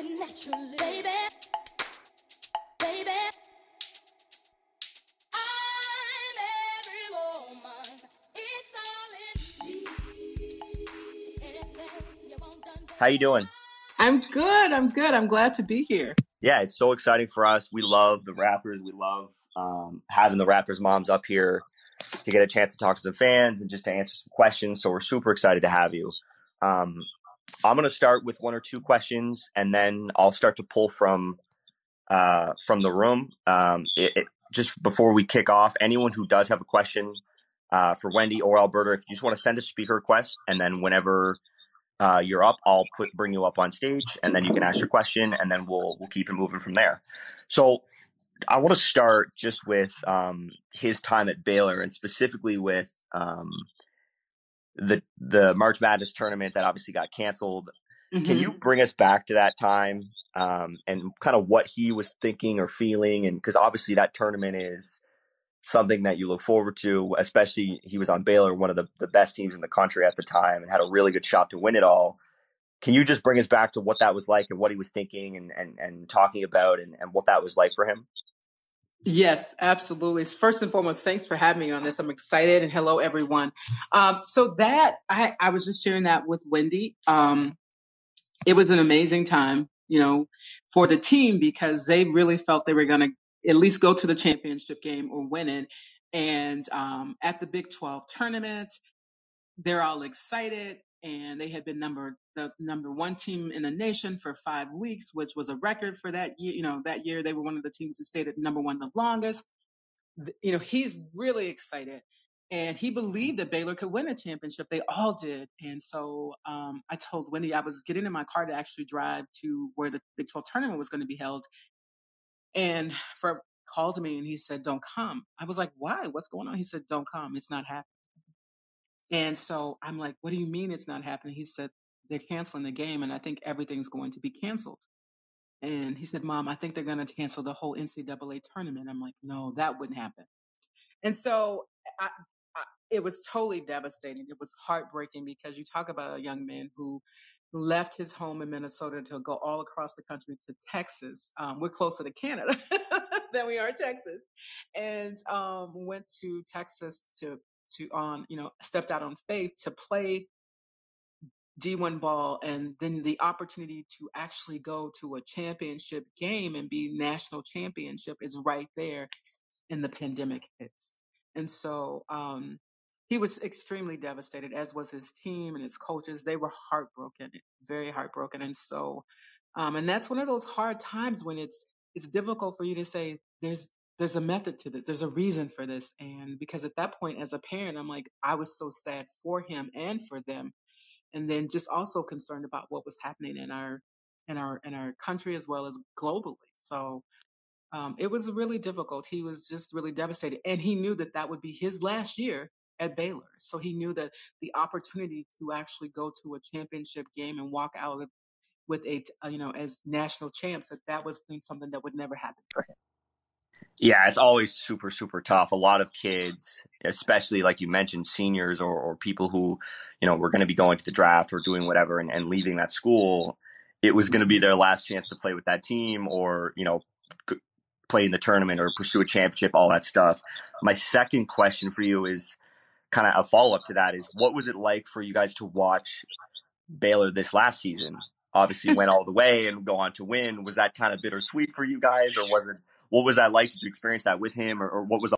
it naturally, baby, baby. I'm every woman. It's all in me. Anything you want done, How you doing? I'm good. I'm good. I'm glad to be here. Yeah, it's so exciting for us. We love the Raptors. We love um, having the Raptors' moms up here to get a chance to talk to some fans and just to answer some questions. So we're super excited to have you. Um, I'm going to start with one or two questions, and then I'll start to pull from uh, from the room. Um, it, it, just before we kick off, anyone who does have a question uh, for Wendy or Alberta, if you just want to send a speaker request, and then whenever uh, you're up, I'll put bring you up on stage, and then you can ask your question, and then we'll we'll keep it moving from there. So I want to start just with um, his time at Baylor, and specifically with um, the the March Madness tournament that obviously got canceled. Mm-hmm. Can you bring us back to that time um, and kind of what he was thinking or feeling? And because obviously that tournament is something that you look forward to, especially he was on Baylor, one of the, the best teams in the country at the time, and had a really good shot to win it all. Can you just bring us back to what that was like and what he was thinking and, and, and talking about and, and what that was like for him? Yes, absolutely. First and foremost, thanks for having me on this. I'm excited and hello everyone. Um, so that I, I was just sharing that with Wendy. Um, it was an amazing time, you know, for the team because they really felt they were going to at least go to the championship game or win it. And um, at the Big 12 tournament, they're all excited and they had been number the number one team in the nation for five weeks, which was a record for that year. You know, that year they were one of the teams who stayed at number one the longest. You know, he's really excited. And he believed that Baylor could win a championship. They all did. And so um, I told Wendy I was getting in my car to actually drive to where the Big 12 tournament was going to be held. And for called me and he said, "Don't come." I was like, "Why? What's going on?" He said, "Don't come. It's not happening." And so I'm like, what do you mean it's not happening? He said, they're canceling the game and I think everything's going to be canceled. And he said, mom, I think they're going to cancel the whole NCAA tournament. I'm like, no, that wouldn't happen. And so I, I, it was totally devastating. It was heartbreaking because you talk about a young man who left his home in Minnesota to go all across the country to Texas. Um, we're closer to Canada than we are Texas, and um, went to Texas to to on you know stepped out on faith to play D1 ball, and then the opportunity to actually go to a championship game and be national championship is right there and the pandemic hits. And so um, he was extremely devastated, as was his team and his coaches. They were heartbroken, very heartbroken. And so, um, and that's one of those hard times when it's it's difficult for you to say there's there's a method to this, there's a reason for this, and because at that point, as a parent, I'm like I was so sad for him and for them, and then just also concerned about what was happening in our in our in our country as well as globally. So um, it was really difficult. He was just really devastated. And he knew that that would be his last year at Baylor. So he knew that the opportunity to actually go to a championship game and walk out with with a, uh, you know, as national champs, that that was something that would never happen for him. Yeah, it's always super, super tough. A lot of kids, especially like you mentioned, seniors or, or people who, you know, were going to be going to the draft or doing whatever and, and leaving that school, it was going to be their last chance to play with that team or, you know, play in the tournament or pursue a championship, all that stuff. My second question for you is kind of a follow up to that is what was it like for you guys to watch Baylor this last season? Obviously went all the way and go on to win. Was that kind of bittersweet for you guys or was it what was that like? Did you experience that with him or, or what was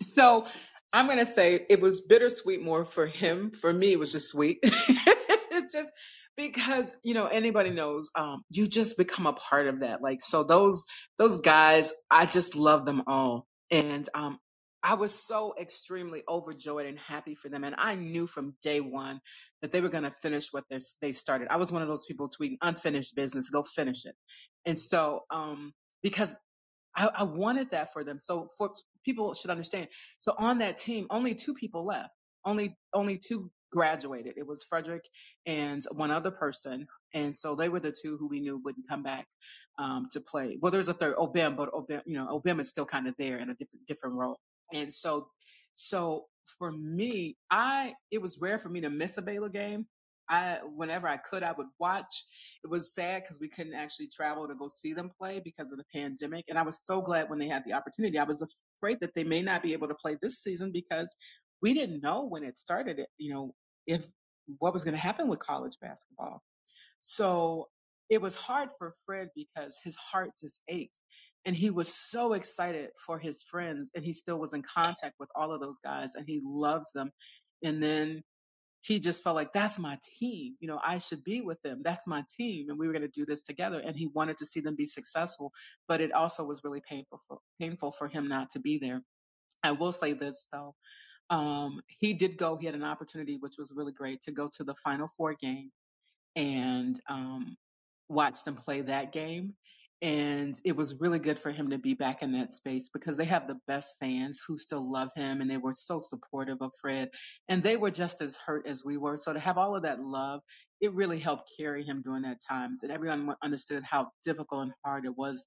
So I'm going to say it was bittersweet more for him. For me, it was just sweet. it's just because, you know, anybody knows, um, you just become a part of that. Like, so those, those guys, I just love them all. And, um, I was so extremely overjoyed and happy for them. And I knew from day one that they were going to finish what they started. I was one of those people tweeting unfinished business, go finish it. And so, um, because I, I wanted that for them. So for people should understand. So on that team, only two people left. Only only two graduated. It was Frederick and one other person, and so they were the two who we knew wouldn't come back um, to play. Well, there's a third, Obim, but Obim, you know, Obim is still kind of there in a different different role. And so, so for me, I it was rare for me to miss a Baylor game I, whenever I could, I would watch. It was sad because we couldn't actually travel to go see them play because of the pandemic. And I was so glad when they had the opportunity. I was afraid that they may not be able to play this season because we didn't know when it started, you know, if what was going to happen with college basketball. So it was hard for Fred because his heart just ached. And he was so excited for his friends and he still was in contact with all of those guys and he loves them. And then he just felt like that's my team. You know, I should be with them. That's my team. And we were going to do this together. And he wanted to see them be successful, but it also was really painful for, painful for him not to be there. I will say this though. Um, he did go, he had an opportunity, which was really great to go to the final four game and um, watched them play that game. And it was really good for him to be back in that space because they have the best fans who still love him and they were so supportive of Fred. And they were just as hurt as we were. So to have all of that love, it really helped carry him during that times. And everyone understood how difficult and hard it was.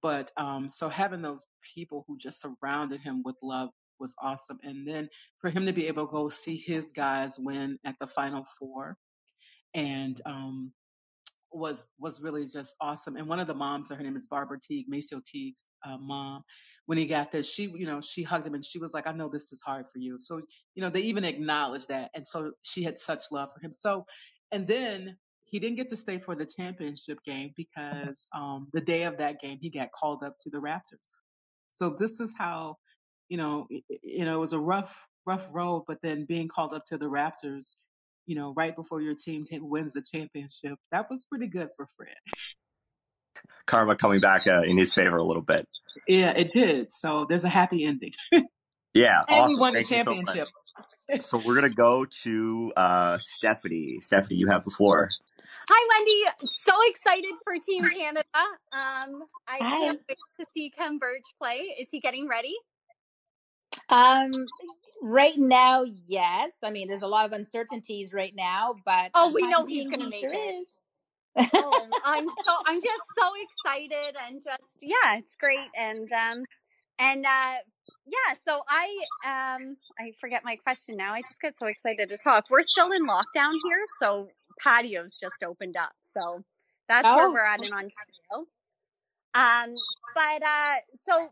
But um, so having those people who just surrounded him with love was awesome. And then for him to be able to go see his guys win at the Final Four and um, was was really just awesome. And one of the moms, her name is Barbara Teague, Maceo Teague's uh, mom. When he got there, she you know she hugged him and she was like, "I know this is hard for you." So you know they even acknowledged that, and so she had such love for him. So, and then he didn't get to stay for the championship game because um, the day of that game he got called up to the Raptors. So this is how you know it, you know it was a rough rough road, but then being called up to the Raptors you know, right before your team t- wins the championship. That was pretty good for Fred. Karma coming back uh, in his favor a little bit. Yeah, it did. So there's a happy ending. Yeah, and awesome. we won the Thank you so championship. So we're gonna go to uh, Stephanie. Stephanie, you have the floor. Hi, Wendy. So excited for Team Canada. Um, I Hi. can't wait to see Khem Birch play. Is he getting ready? Um, right now, yes. I mean, there's a lot of uncertainties right now, but Oh, we know he's gonna make sure it. Oh, I'm so I'm just so excited and just yeah, it's great and um and uh yeah, so I um I forget my question now. I just get so excited to talk. We're still in lockdown here, so patios just opened up. So that's where Oh. we're at in Ontario. Um but uh so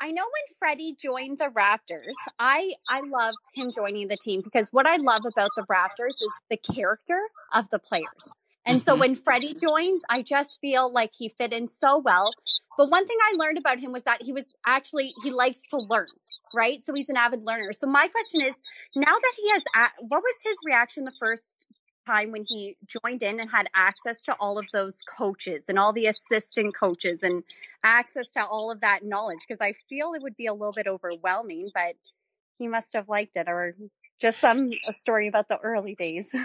I know when Freddie joined the Raptors, I I loved him joining the team because what I love about the Raptors is the character of the players. And so Mhm. when Freddie joins, I just feel like he fit in so well. But one thing I learned about him was that he was actually he likes to learn, right? So he's an avid learner. So my question is, now that he has, what was his reaction the first time when he joined in and had access to all of those coaches and all the assistant coaches and access to all of that knowledge? Because I feel it would be a little bit overwhelming, but he must have liked it, or just some a story about the early days.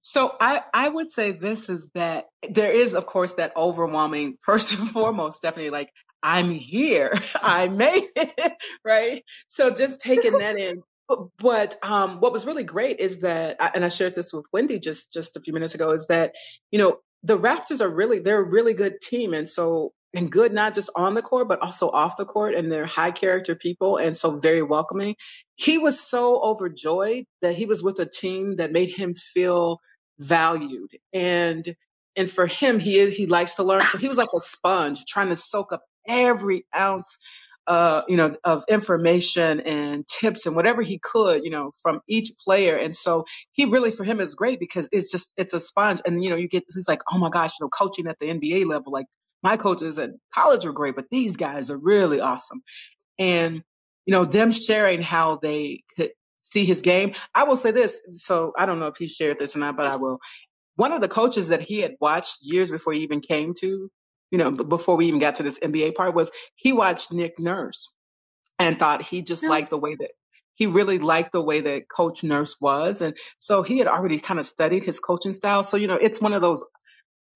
So I, I would say this is that there is, of course, that overwhelming, first and foremost, Stephanie, like, I'm here. I made it, right? So just taking that in. But, um, what was really great is that, and I shared this with Wendy just, just a few minutes ago, is that, you know, the Raptors are really, they're a really good team. And so, and good not just on the court, but also off the court. And they're high character people. And so very welcoming. He was so overjoyed that he was with a team that made him feel valued and and for him he is he likes to learn so he was like a sponge trying to soak up every ounce uh you know of information and tips and whatever he could you know from each player and so he really for him is great because it's just it's a sponge and you know you get he's like oh my gosh you know coaching at the NBA level like my coaches at college are great but these guys are really awesome and you know them sharing how they could see his game. I will say this, so I don't know if he shared this or not, but I will. One of the coaches that he had watched years before he even came to, you know, b- before we even got to this NBA part was he watched Nick Nurse and thought he just No. liked the way that he really liked the way that Coach Nurse was. And so he had already kind of studied his coaching style. So, you know, it's one of those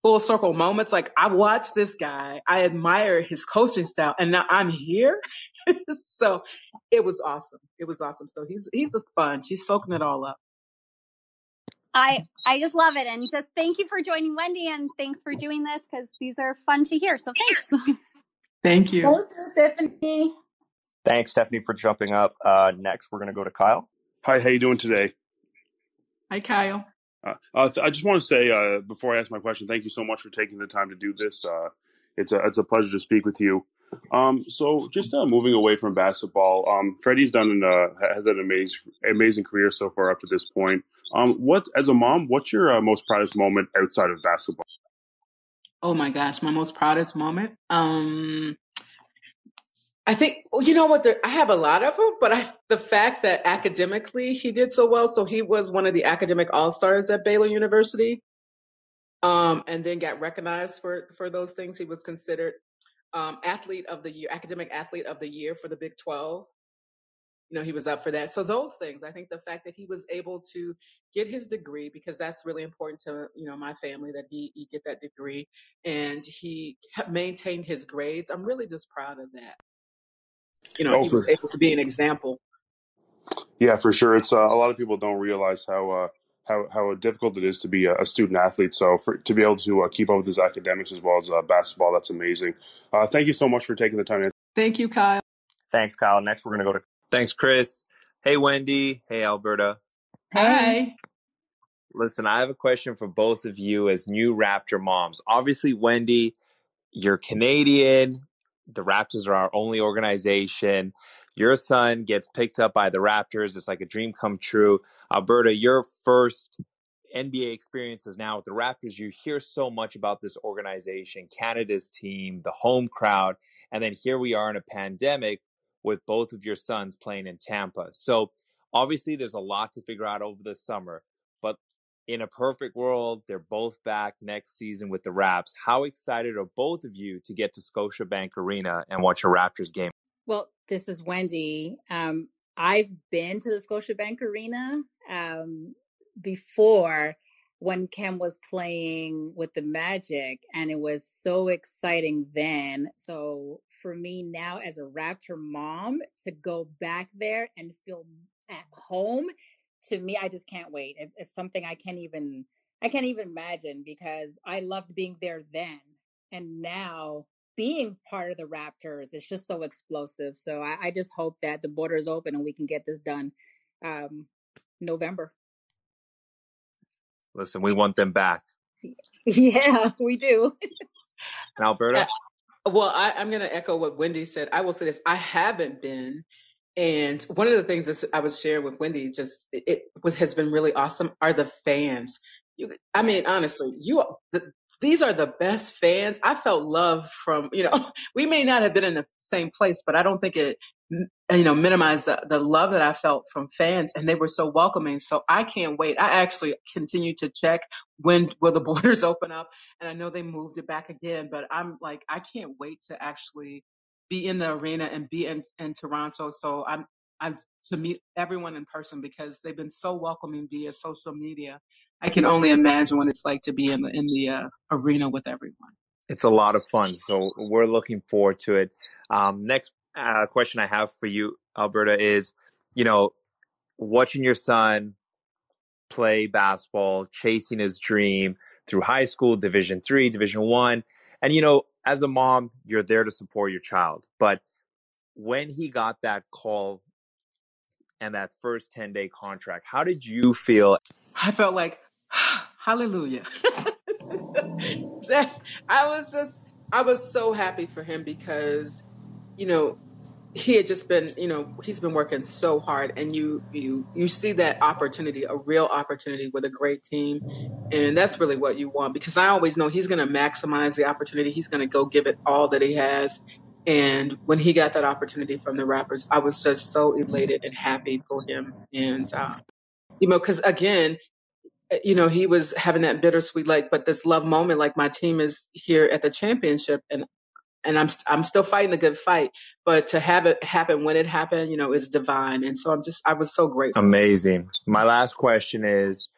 full circle moments. Like I watched this guy, I admire his coaching style, and now I'm here. so it was awesome. It was awesome. So he's he's a sponge. He's soaking it all up. I I just love it, and just thank you for joining Wendy, and thanks for doing this because these are fun to hear. So thanks. Thank you. Thank you, Stephanie. Thanks, Stephanie, for jumping up. Uh, next, we're gonna go to Kyle. Hi, how you doing today? Hi, Kyle. Uh, uh, th- I just want to say uh, before I ask my question, thank you so much for taking the time to do this. Uh, it's a it's a pleasure to speak with you. Um, so just uh, moving away from basketball, um, Freddie's done an, uh, has an amazing amazing career so far up to this point. Um, what as a mom, what's your uh, most proudest moment outside of basketball? Oh my gosh, my most proudest moment. Um, I think you know what? There, I have a lot of them, but I, the fact that academically he did so well, so he was one of the academic all stars at Baylor University, um, and then got recognized for for those things. He was considered um, athlete of the year, academic athlete of the year for the Big Twelve. You know, he was up for that. So those things, I think the fact that he was able to get his degree, because that's really important to you know my family that he, he get that degree, and he kept- maintained his grades. I'm really just proud of that. You know, Oh, he was able to be an example yeah, for sure. It's uh, a lot of people don't realize how uh, how how difficult it is to be a, a student athlete. So for to be able to uh, keep up with his academics as well as uh, basketball, that's amazing. Uh, thank you so much for taking the time. to Thank you, Kyle. Thanks, Kyle. Next, we're going to go to Thanks, Chris. Hey, Wendy. Hey, Alberta. Hi. Listen, I have a question for both of you as new Raptor moms. Obviously, Wendy, you're Canadian. The Raptors are our only organization. Your son gets picked up by the Raptors. It's like a dream come true. Alberta, your first NBA experience is now with the Raptors. You hear so much about this organization, Canada's team, the home crowd. And then here we are in a pandemic with both of your sons playing in Tampa. So obviously, there's a lot to figure out over the summer. But in a perfect world, they're both back next season with the Raps. How excited are both of you to get to Scotiabank Arena and watch a Raptors game? Well, this is Wendy. Um, I've been to the Scotiabank Arena um, before when Khem was playing with the Magic, and it was so exciting then. So for me now, as a Raptor mom, to go back there and feel at home, to me, I just can't wait. It's, it's something I can't even I can't even imagine because I loved being there then, and now being part of the Raptors is just so explosive. So I, I just hope that the border is open and we can get this done um, November. Listen, we want them back. Yeah, we do. And Alberta? Uh, well, I, I'm going to echo what Wendy said. I will say this: I haven't been, and one of the things that I was sharing with Wendy, just it, it was, has been really awesome, are the fans. You, I mean, honestly, you these are the best fans. I felt love from you know. We may not have been in the same place, but I don't think it you know minimized the, the love that I felt from fans, and they were so welcoming. So I can't wait. I actually continue to check when will the borders open up, and I know they moved it back again, but I'm like I can't wait to actually be in the arena and be in, in Toronto. So I'm I'm to meet everyone in person because they've been so welcoming via social media. I can only imagine what it's like to be in the in the uh, arena with everyone. It's a lot of fun. So we're looking forward to it. Um, next uh, question I have for you, Alberta, is you know, watching your son play basketball, chasing his dream through high school, Division three, Division one, and you know, as a mom, you're there to support your child. But when he got that call and that first 10 day contract, how did you feel? I felt like hallelujah. I was just I was so happy for him because you know he had just been you know he's been working so hard and you you you see that opportunity a real opportunity with a great team. And that's really what you want because I always know he's going to maximize the opportunity. He's going to go give it all that he has. And when he got that opportunity from the Raptors I was just so elated and happy for him. And uh, you know because again Uh, you know, he was having that bittersweet, like, but this love moment, like my team is here at the championship and, and I'm, st- I'm still fighting the good fight, but to have it happen when it happened, you know, is divine. And so I'm just, I was so grateful. Amazing. My last question is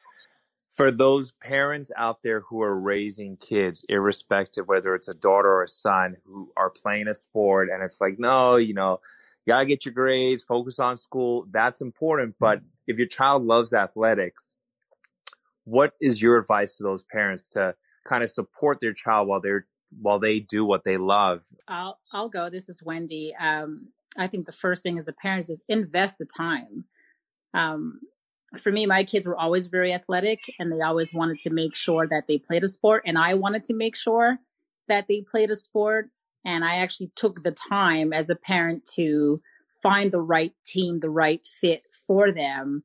for those parents out there who are raising kids, irrespective whether it's a daughter or a son who are playing a sport, and it's like, no, you know, you gotta get your grades, focus on school. That's important. But mm-hmm. if your child loves athletics, what is your advice to those parents to kind of support their child while they're while they do what they love? I'll I'll go. This is Wendy. Um, I think the first thing as a parent is invest the time. Um, for me, my kids were always very athletic and they always wanted to make sure that they played a sport. And I wanted to make sure that they played a sport. And I actually took the time as a parent to find the right team, the right fit for them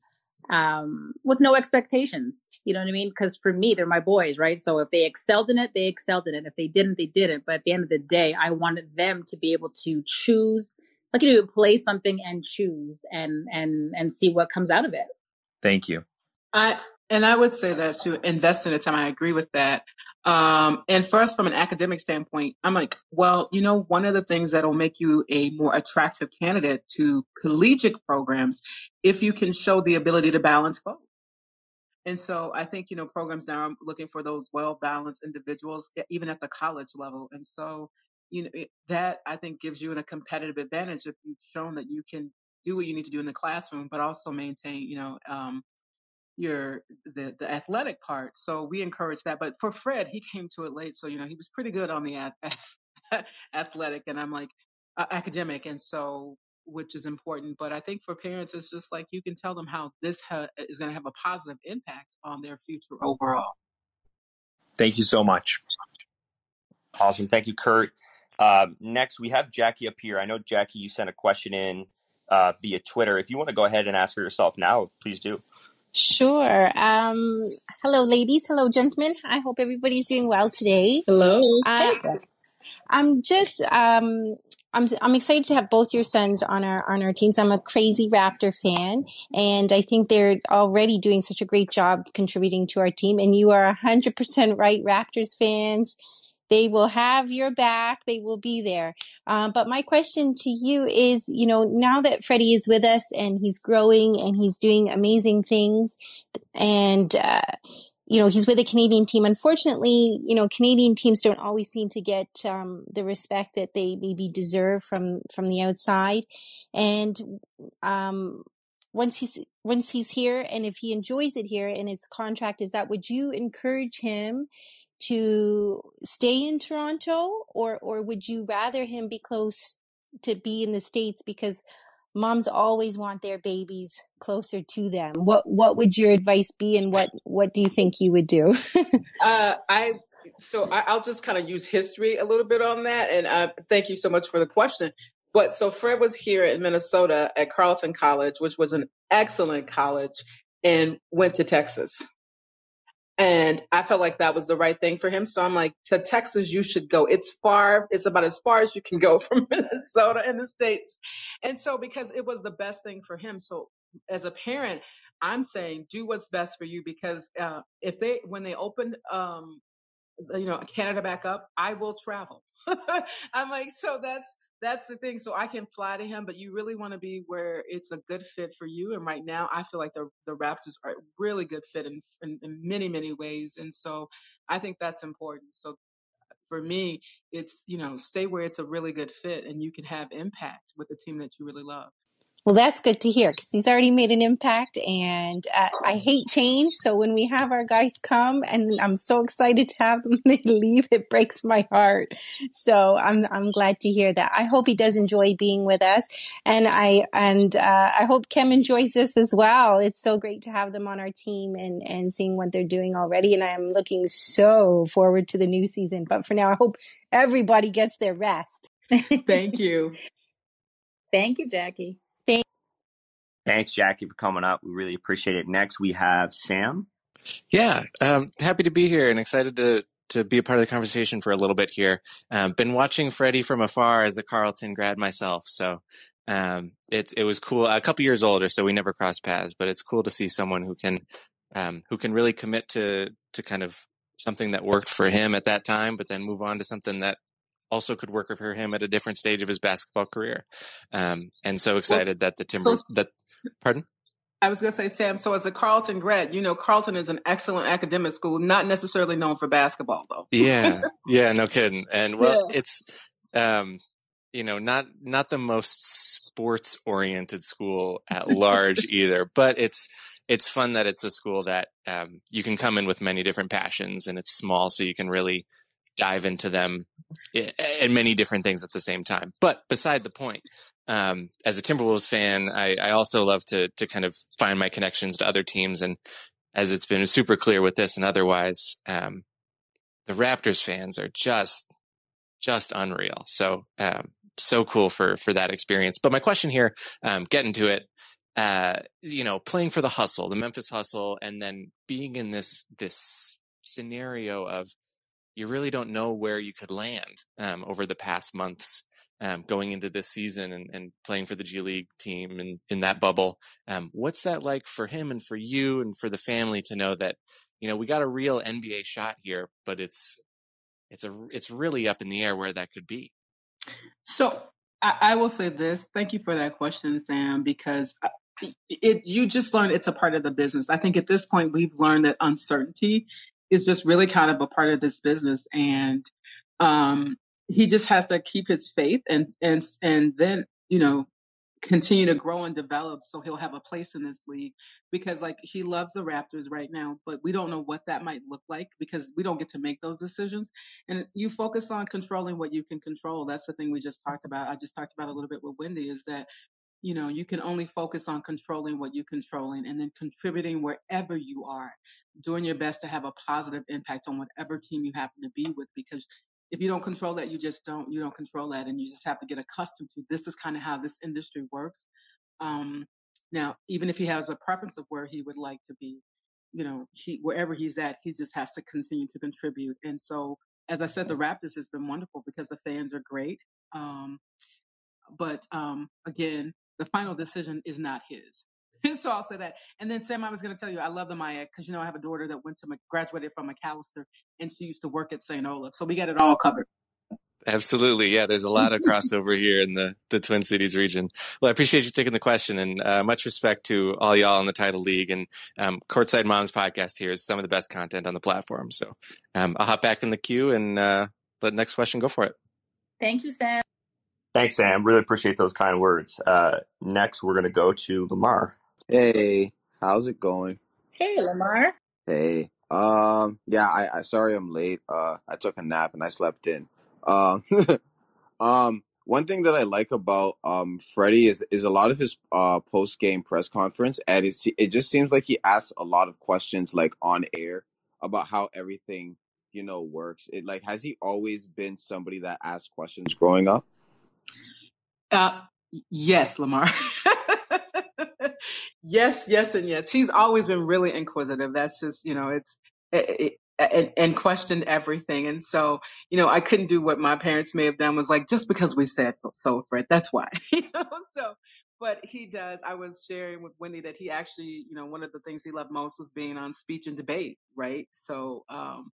um, with no expectations. You know what I mean? Because for me, they're my boys, right? So if they excelled in it, they excelled in it. If they didn't, they didn't. But at the end of the day, I wanted them to be able to choose, like you know, play something and choose and and and see what comes out of it. Thank you. I and I would say that to invest in the time. I agree with that. Um, and us, from an academic standpoint, I'm like, well, you know, one of the things that'll make you a more attractive candidate to collegiate programs if you can show the ability to balance both. And so I think, you know, programs now are looking for those well balanced individuals, even at the college level. And so, you know, that I think gives you a competitive advantage if you've shown that you can do what you need to do in the classroom, but also maintain, you know, um, your the the athletic part. So we encourage that. But for Fred, he came to it late, so you know he was pretty good on the ath- athletic, and I'm like uh, academic, and so which is important. But I think for parents, it's just like you can tell them how this ha- is going to have a positive impact on their future overall. Thank you so much. Awesome. Thank you, Kurt. Um, next, we have Jackie up here. I know, Jackie, you sent a question in uh, via Twitter. If you want to go ahead and ask her yourself now, please do. Sure. Um, hello, ladies. Hello, gentlemen. I hope everybody's doing well today. Hello. Uh, I'm just um, I'm I'm excited to have both your sons on our on our teams. I'm a crazy Raptor fan, and I think they're already doing such a great job contributing to our team. And you are 100% right, Raptors fans. They will have your back. They will be there. Um, but my question to you is, you know, now that Freddie is with us and he's growing and he's doing amazing things, and uh, you know he's with a Canadian team. Unfortunately, you know Canadian teams don't always seem to get um, the respect that they maybe deserve from from the outside. And um, once he's once he's here, and if he enjoys it here, and his contract is that, would you encourage him to stay in Toronto, or or would you rather him be close to be in the states because moms always want their babies closer to them. What what would your advice be, and what what do you think you would do? Uh, I so I, I'll just kind of use history a little bit on that, and uh, thank you so much for the question. But so Fred was here in Minnesota at Carleton College, which was an excellent college, and went to Texas. And I felt like that was the right thing for him. So I'm like, to Texas, you should go. It's far, it's about as far as you can go from Minnesota in the States. And so because it was the best thing for him. So as a parent, I'm saying do what's best for you because uh, if they, when they opened um, you know, Canada back up, I will travel. I'm like, so that's that's the thing. So I can fly to him, but you really want to be where it's a good fit for you. And right now, I feel like the the Raptors are really good fit in, in in many many ways. And so I think that's important. So for me, it's you know, stay where it's a really good fit, and you can have impact with the team that you really love. Well, that's good to hear because he's already made an impact, and uh, I hate change. So when we have our guys come, and I'm so excited to have them, they leave. It breaks my heart. So I'm I'm glad to hear that. I hope he does enjoy being with us, and I and uh, I hope Khem enjoys this as well. It's so great to have them on our team and and seeing what they're doing already. And I'm looking so forward to the new season. But for now, I hope everybody gets their rest. Thank you. Thank you, Jackie. Thanks, Jackie, for coming up. We really appreciate it. Next, we have Sam. Yeah, um, happy to be here and excited to to be a part of the conversation for a little bit here. Um, been watching Freddie from afar as a Carleton grad myself, so um, it it was cool. A couple years older, so we never crossed paths, but it's cool to see someone who can um, who can really commit to to kind of something that worked for him at that time, but then move on to something that also could work for him at a different stage of his basketball career. Um, and so Well, excited that the Timber so that pardon. I was going to say, Sam, so as a Carleton grad, you know, Carleton is an excellent academic school, not necessarily known for basketball, though. Yeah, yeah, no kidding. And well, Yeah. it's um, you know, not not the most sports oriented school at large either, but it's it's fun that it's a school that um, you can come in with many different passions, and it's small, so you can really dive into them and many different things at the same time. But beside the point, um, as a Timberwolves fan, I, I also love to to kind of find my connections to other teams, and as it's been super clear with this and otherwise, um, the Raptors fans are just just unreal. So um, so cool for for that experience. But my question here, um, getting to it, uh, you know, playing for the hustle, the Memphis hustle, and then being in this this scenario of you really don't know where you could land um, over the past months. Um, going into this season and, and, playing for the G League team and in that bubble, um, what's that like for him and for you and for the family to know that you know we got a real NBA shot here, but it's it's a it's really up in the air where that could be. So I, I will say this. Thank you for that question, Sam, because I- it you just learned it's a part of the business. I think at this point we've learned that uncertainty is just really kind of a part of this business, and um, he just has to keep his faith and and and then you know continue to grow and develop so he'll have a place in this league. Because like he loves the Raptors right now but we don't know what that might look like because we don't get to make those decisions. And you focus on controlling what you can control. That's the thing we just talked about. I just talked about a little bit with Wendy is that you know you can only focus on controlling what you're controlling and then contributing wherever you are doing your best to have a positive impact on whatever team you happen to be with because if you don't control that you just don't you don't control that and you just have to get accustomed to this is kind of how this industry works. Um now even if he has a preference of where he would like to be you know he wherever he's at he just has to continue to contribute. And so as i said the raptors has been wonderful because the fans are great um but um, again, the final decision is not his. so I'll say that. And then Sam, I was going to tell you, I love the Maya because you know I have a daughter that went to Mc- graduated from Macalester, and she used to work at St. Olaf, so we got it all covered. Absolutely. Yeah, there's a lot of crossover here in the, the Twin Cities region. Well, I appreciate you taking the question and uh, much respect to all y'all in the title league. And um, Courtside Moms podcast here is some of the best content on the platform. So um, I'll hop back in the queue and uh, let the next question go for it. Thank you, Sam. Thanks, Sam. Really appreciate those kind words. Uh, next, we're going to go to Lamar. Hey, how's it going? Hey, Lamar. Hey, um, yeah, I, I sorry I'm late. Uh, I took a nap and I slept in. Um, um, one thing that I like about um Freddie is is a lot of his uh post game press conference, and it it just seems like he asks a lot of questions like on air about how everything you know works. It like has he always been somebody that asks questions growing up? Uh, yes, Lamar. yes, yes, and yes. He's always been really inquisitive. That's just, you know, it's, it, it, and, and questioned everything. And so, you know, I couldn't do what my parents may have done was like, just because we said so, Fred, that's why, you know, so, but he does. I was sharing with Wendy that he actually, you know, one of the things he loved most was being on speech and debate, right? So, um,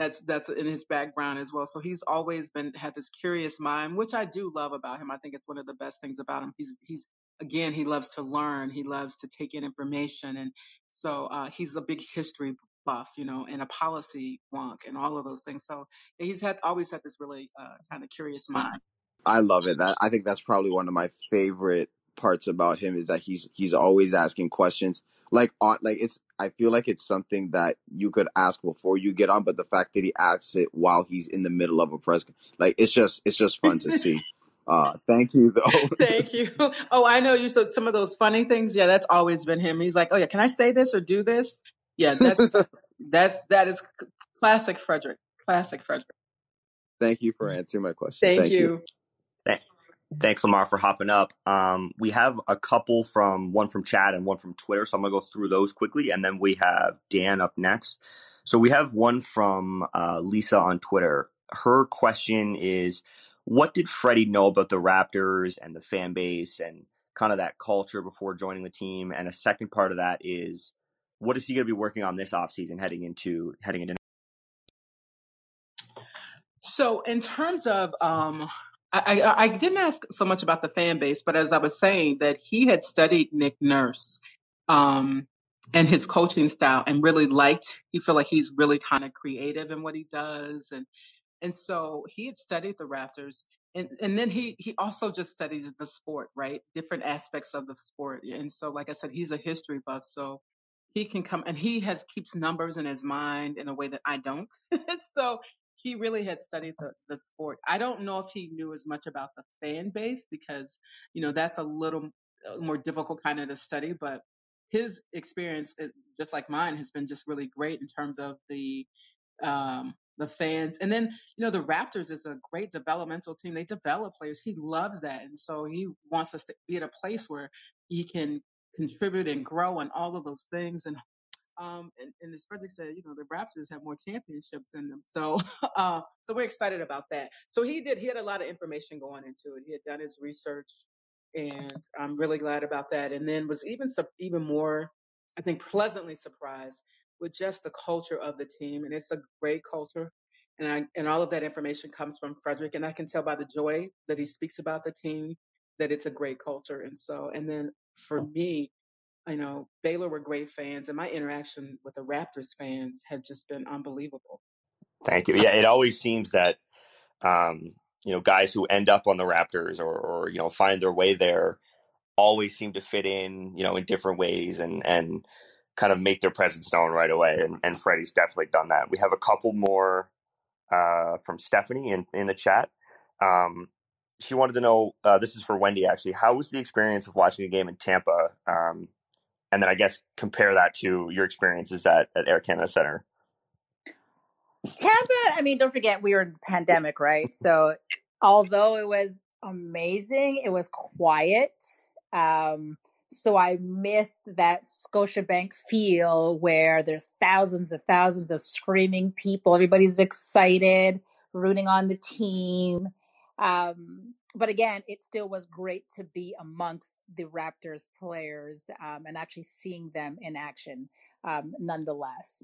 that's that's in his background as well. So he's always been had this curious mind, which I do love about him. I think it's one of the best things about him. He's he's again he loves to learn, he loves to take in information, and so uh, he's a big history buff, you know, and a policy wonk and all of those things. So he's had always had this really uh, kind of curious mind. I love it. That I think that's probably one of my favorite parts about him is that he's he's always asking questions. Like on like it's I feel like it's something that you could ask before you get on, but the fact that he asks it while he's in the middle of a press like it's just it's just fun to see. Uh thank you though. Thank you. Oh, I know you said some of those funny things. Yeah, that's always been him. He's like, oh yeah, can I say this or do this? Yeah, that's that's that is classic Frederick. Classic Frederick. thank you for answering my question. Thank Thank you. you. Thank- Thanks, Lamar, for hopping up. Um, we have a couple from one from chat and one from Twitter, so I'm gonna go through those quickly, and then we have Dan up next. So we have one from uh, Lisa on Twitter. Her question is, what did Freddie know about the Raptors and the fan base and kind of that culture before joining the team? And a second part of that is, what is he going to be working on this offseason heading into heading into So in terms of, um, I, I, didn't ask so much about the fan base, but as I was saying, that he had studied Nick Nurse, um, and his coaching style, and really liked. He felt like he's really kind of creative in what he does, and and so he had studied the Raptors, and and then he he also just studies the sport, right? Different aspects of the sport, and so like I said, he's a history buff, so he can come and he has keeps numbers in his mind in a way that I don't. so he really had studied the, the sport. I don't know if he knew as much about the fan base because, you know, that's a little uh, more difficult kind of to study, but his experience, uh, just like mine, has been just really great in terms of the um, the fans. And then, you know, the Raptors is a great developmental team. They develop players. He loves that. And so he wants us to be at a place where he can contribute and grow and all of those things. And um, and, and as Frederick said, you know, the Raptors have more championships in them. So, uh, so we're excited about that. So he did, he had a lot of information going into it. He had done his research and I'm really glad about that. And then was even, even more, I think, pleasantly surprised with just the culture of the team. And it's a great culture. And I, and all of that information comes from Frederick. And I can tell by the joy that he speaks about the team that it's a great culture. And so, and then for me, I know Baylor were great fans, and my interaction with the Raptors fans had just been unbelievable. Thank you. Yeah, it always seems that um, you know guys who end up on the Raptors or, or you know find their way there always seem to fit in you know in different ways and and kind of make their presence known right away. And, and Freddie's definitely done that. We have a couple more uh, from Stephanie in in the chat. Um, she wanted to know. Uh, this is for Wendy actually. How was the experience of watching a game in Tampa? Um, and then I guess compare that to your experiences at, at Air Canada Center. Tampa, I mean, don't forget we were in the pandemic, right? So although it was amazing, it was quiet. Um, so I missed that Scotiabank feel where there's thousands and thousands of screaming people. Everybody's excited, rooting on the team. Um, but again, it still was great to be amongst the Raptors players um, and actually seeing them in action um, nonetheless.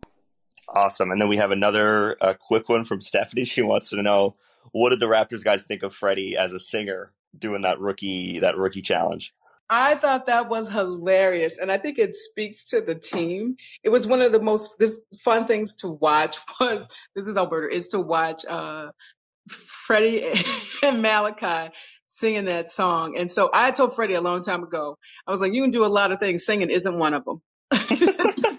Awesome. And then we have another uh, quick one from Stephanie. She wants to know what did the Raptors guys think of Freddie as a singer doing that rookie that rookie challenge? I thought that was hilarious, and I think it speaks to the team. It was one of the most this fun things to watch. Was this is Alberta is to watch uh, Freddie and Malachi singing that song. And so I told Freddie a long time ago, I was like, you can do a lot of things. Singing isn't one of them.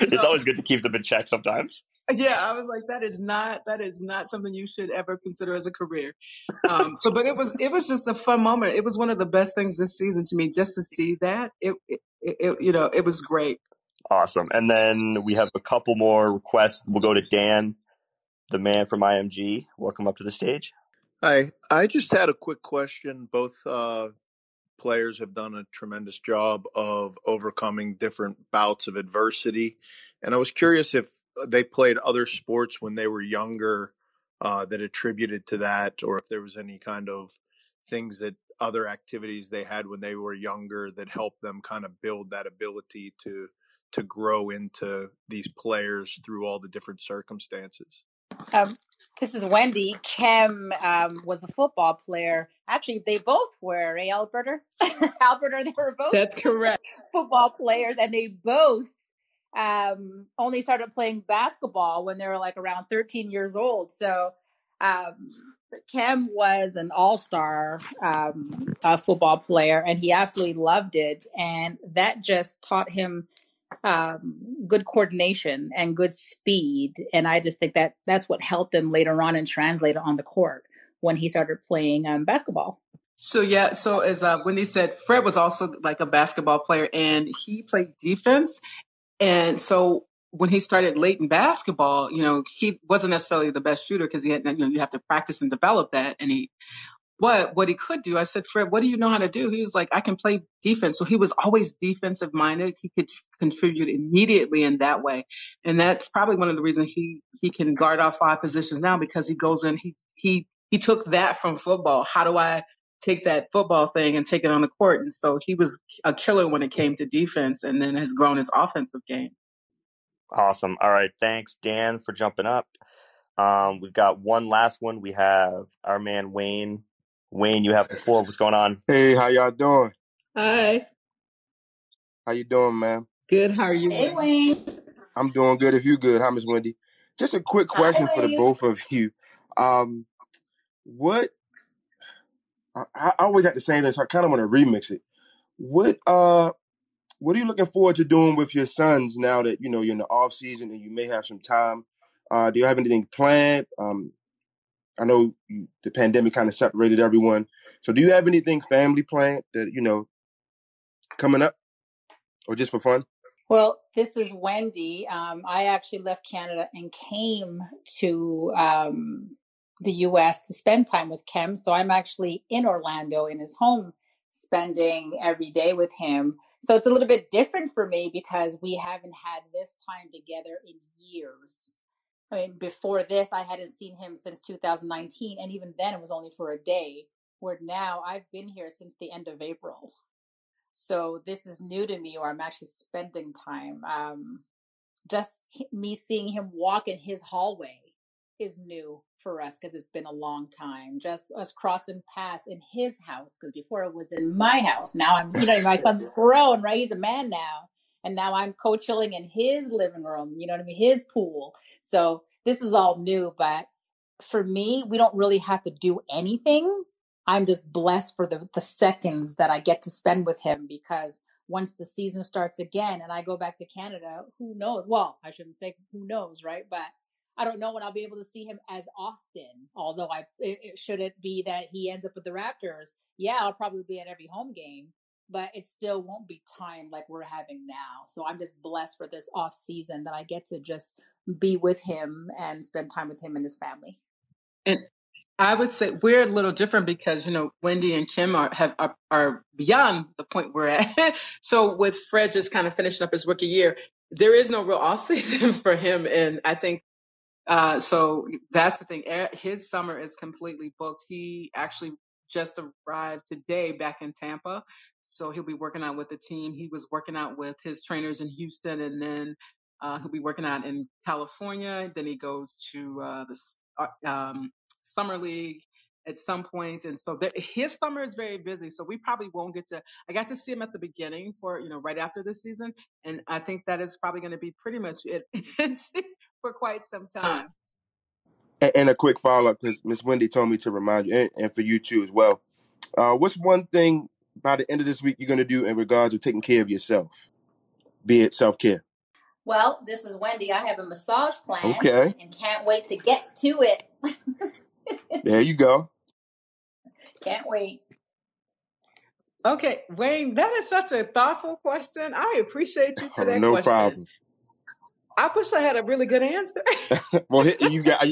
It's so always good to keep them in check sometimes. yeah, I was like, that is not, that is not something you should ever consider as a career. Um, so, but it was, it was just a fun moment. It was one of the best things this season to me, just to see that. It, it, it you know, it was great. Awesome. And then we have a couple more requests. We'll go to Dan, the man from IMG. Welcome up to the stage. Hi, I just had a quick question. Both uh, players have done a tremendous job of overcoming different bouts of adversity. And I was curious if they played other sports when they were younger uh, that attributed to that, or if there was any kind of things that other activities they had when they were younger that helped them kind of build that ability to to grow into these players through all the different circumstances. Um, this is Wendy. Khem um, was a football player. Actually, they both were, eh, Alberta? Alberta, they were both That's correct. football players, and they both um, only started playing basketball when they were like around 13 years old. So um, Khem was an all star um, football player, and he absolutely loved it. And that just taught him um, good coordination and good speed. And I just think that that's what helped him later on and translated on the court when he started playing um, basketball. So yeah, so as uh, Wendy said, Fred was also like a basketball player, and he played defense. And so when he started late in basketball, you know, he wasn't necessarily the best shooter because he had, you know, you have to practice and develop that. And he, but what he could do, I said, Fred, what do you know how to do? He was like, I can play defense. So he was always defensive minded. He could contribute immediately in that way. And that's probably one of the reasons he, he can guard our five positions now because he goes in, he, he, he took that from football. How do I take that football thing and take it on the court? And so he was a killer when it came to defense and then has grown his offensive game. Awesome. All right. Thanks, Dan, for jumping up. Um, we've got one last one. We have our man Wayne. Wayne, you have the floor. What's going on? Hey, how y'all doing? Hi. How you doing, man? Good. How are you? Hey, Wayne? Wayne. I'm doing good. If you good, hi Miss Wendy. Just a quick Hi, question for the Wayne. both of you. Um, what I, I always have to say this. I kind of want to remix it. What uh, what are you looking forward to doing with your sons now that you know you're in the off season and you may have some time Uh, do you have anything planned? Um, I know the pandemic kind of separated everyone. So do you have anything family planned that, you know, coming up or just for fun? Well, this is Wendy. Um, I actually left Canada and came to um, the US to spend time with Khem. So I'm actually in Orlando in his home, spending every day with him. So it's a little bit different for me because we haven't had this time together in years. I mean, before this, I hadn't seen him since 2019, and even then, it was only for a day. Where now I've been here since the end of April. So this is new to me, or I'm actually spending time. Um, just me seeing him walk in his hallway is new for us because it's been a long time. Just us crossing paths in his house because before it was in my house. Now I'm, you know, my son's grown, right? He's a man now, and now I'm co-chilling in his living room. You know what I mean? His pool. So this is all new, but for me, we don't really have to do anything. I'm just blessed for the, the seconds that I get to spend with him because once the season starts again and I go back to Canada, who knows? Well, I shouldn't say who knows, right? But I don't know when I'll be able to see him as often. Although I, it, it, should it be that he ends up with the Raptors, yeah, I'll probably be at every home game, but it still won't be time like we're having now. So I'm just blessed for this off season that I get to just be with him and spend time with him and his family. And I would say we're a little different because, you know, Wendy and Khem are, have, are, are beyond the point we're at. so with Fred just kind of finishing up his rookie year, there is no real off season for him. And I think uh, so that's the thing. His summer is completely booked. He actually just arrived today back in Tampa. So he'll be working out with the team. He was working out with his trainers in Houston and then uh, he'll be working out in California. Then he goes to uh, the uh, um, summer league at some point. And so there, his summer is very busy. So we probably won't get to, I got to see him at the beginning for, you know, right after the season. And I think that is probably going to be pretty much it for quite some time. And, and a quick follow up because Miss Wendy told me to remind you, and, and for you too as well. Uh, what's one thing by the end of this week you're going to do in regards to taking care of yourself, be it self care? Well, this is Wendy. I have a massage plan Okay, and can't wait to get to it. there you go. Can't wait. Okay, Wayne, that is such a thoughtful question. I appreciate you for that no question. problem. I wish I had a really good answer. well, you got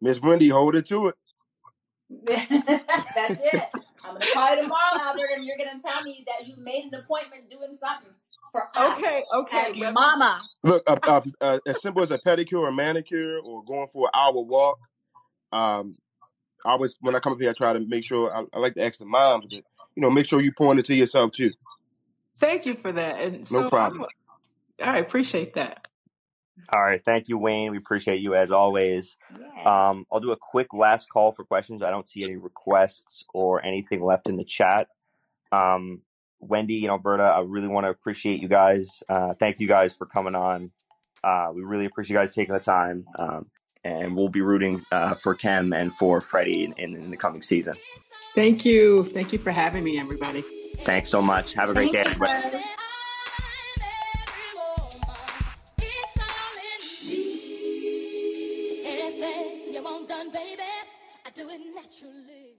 Miss Wendy, hold it to it. That's it. I'm gonna call you tomorrow, Albert, and you're gonna tell me that you made an appointment doing something for us okay, okay. as Let, mama. Look, uh, uh, uh, as simple as a pedicure or manicure or going for an hour walk. Um, I always when I come up here, I try to make sure I, I like to ask the moms, but you know, make sure you pour to yourself too. thank you for that. And No so I'm, problem. I appreciate that. All right. Thank you, Wayne. We appreciate you as always. Yes. Um, I'll do a quick last call for questions. I don't see any requests or anything left in the chat. Um, Wendy and Alberta, I really want to appreciate you guys. Uh, thank you guys for coming on. Uh, we really appreciate you guys taking the time. Um, and we'll be rooting uh, for Khem and for Freddie in, in, in the coming season. Thank you. Thank you for having me, everybody. Thanks so much. Have a great Thank day, do it naturally.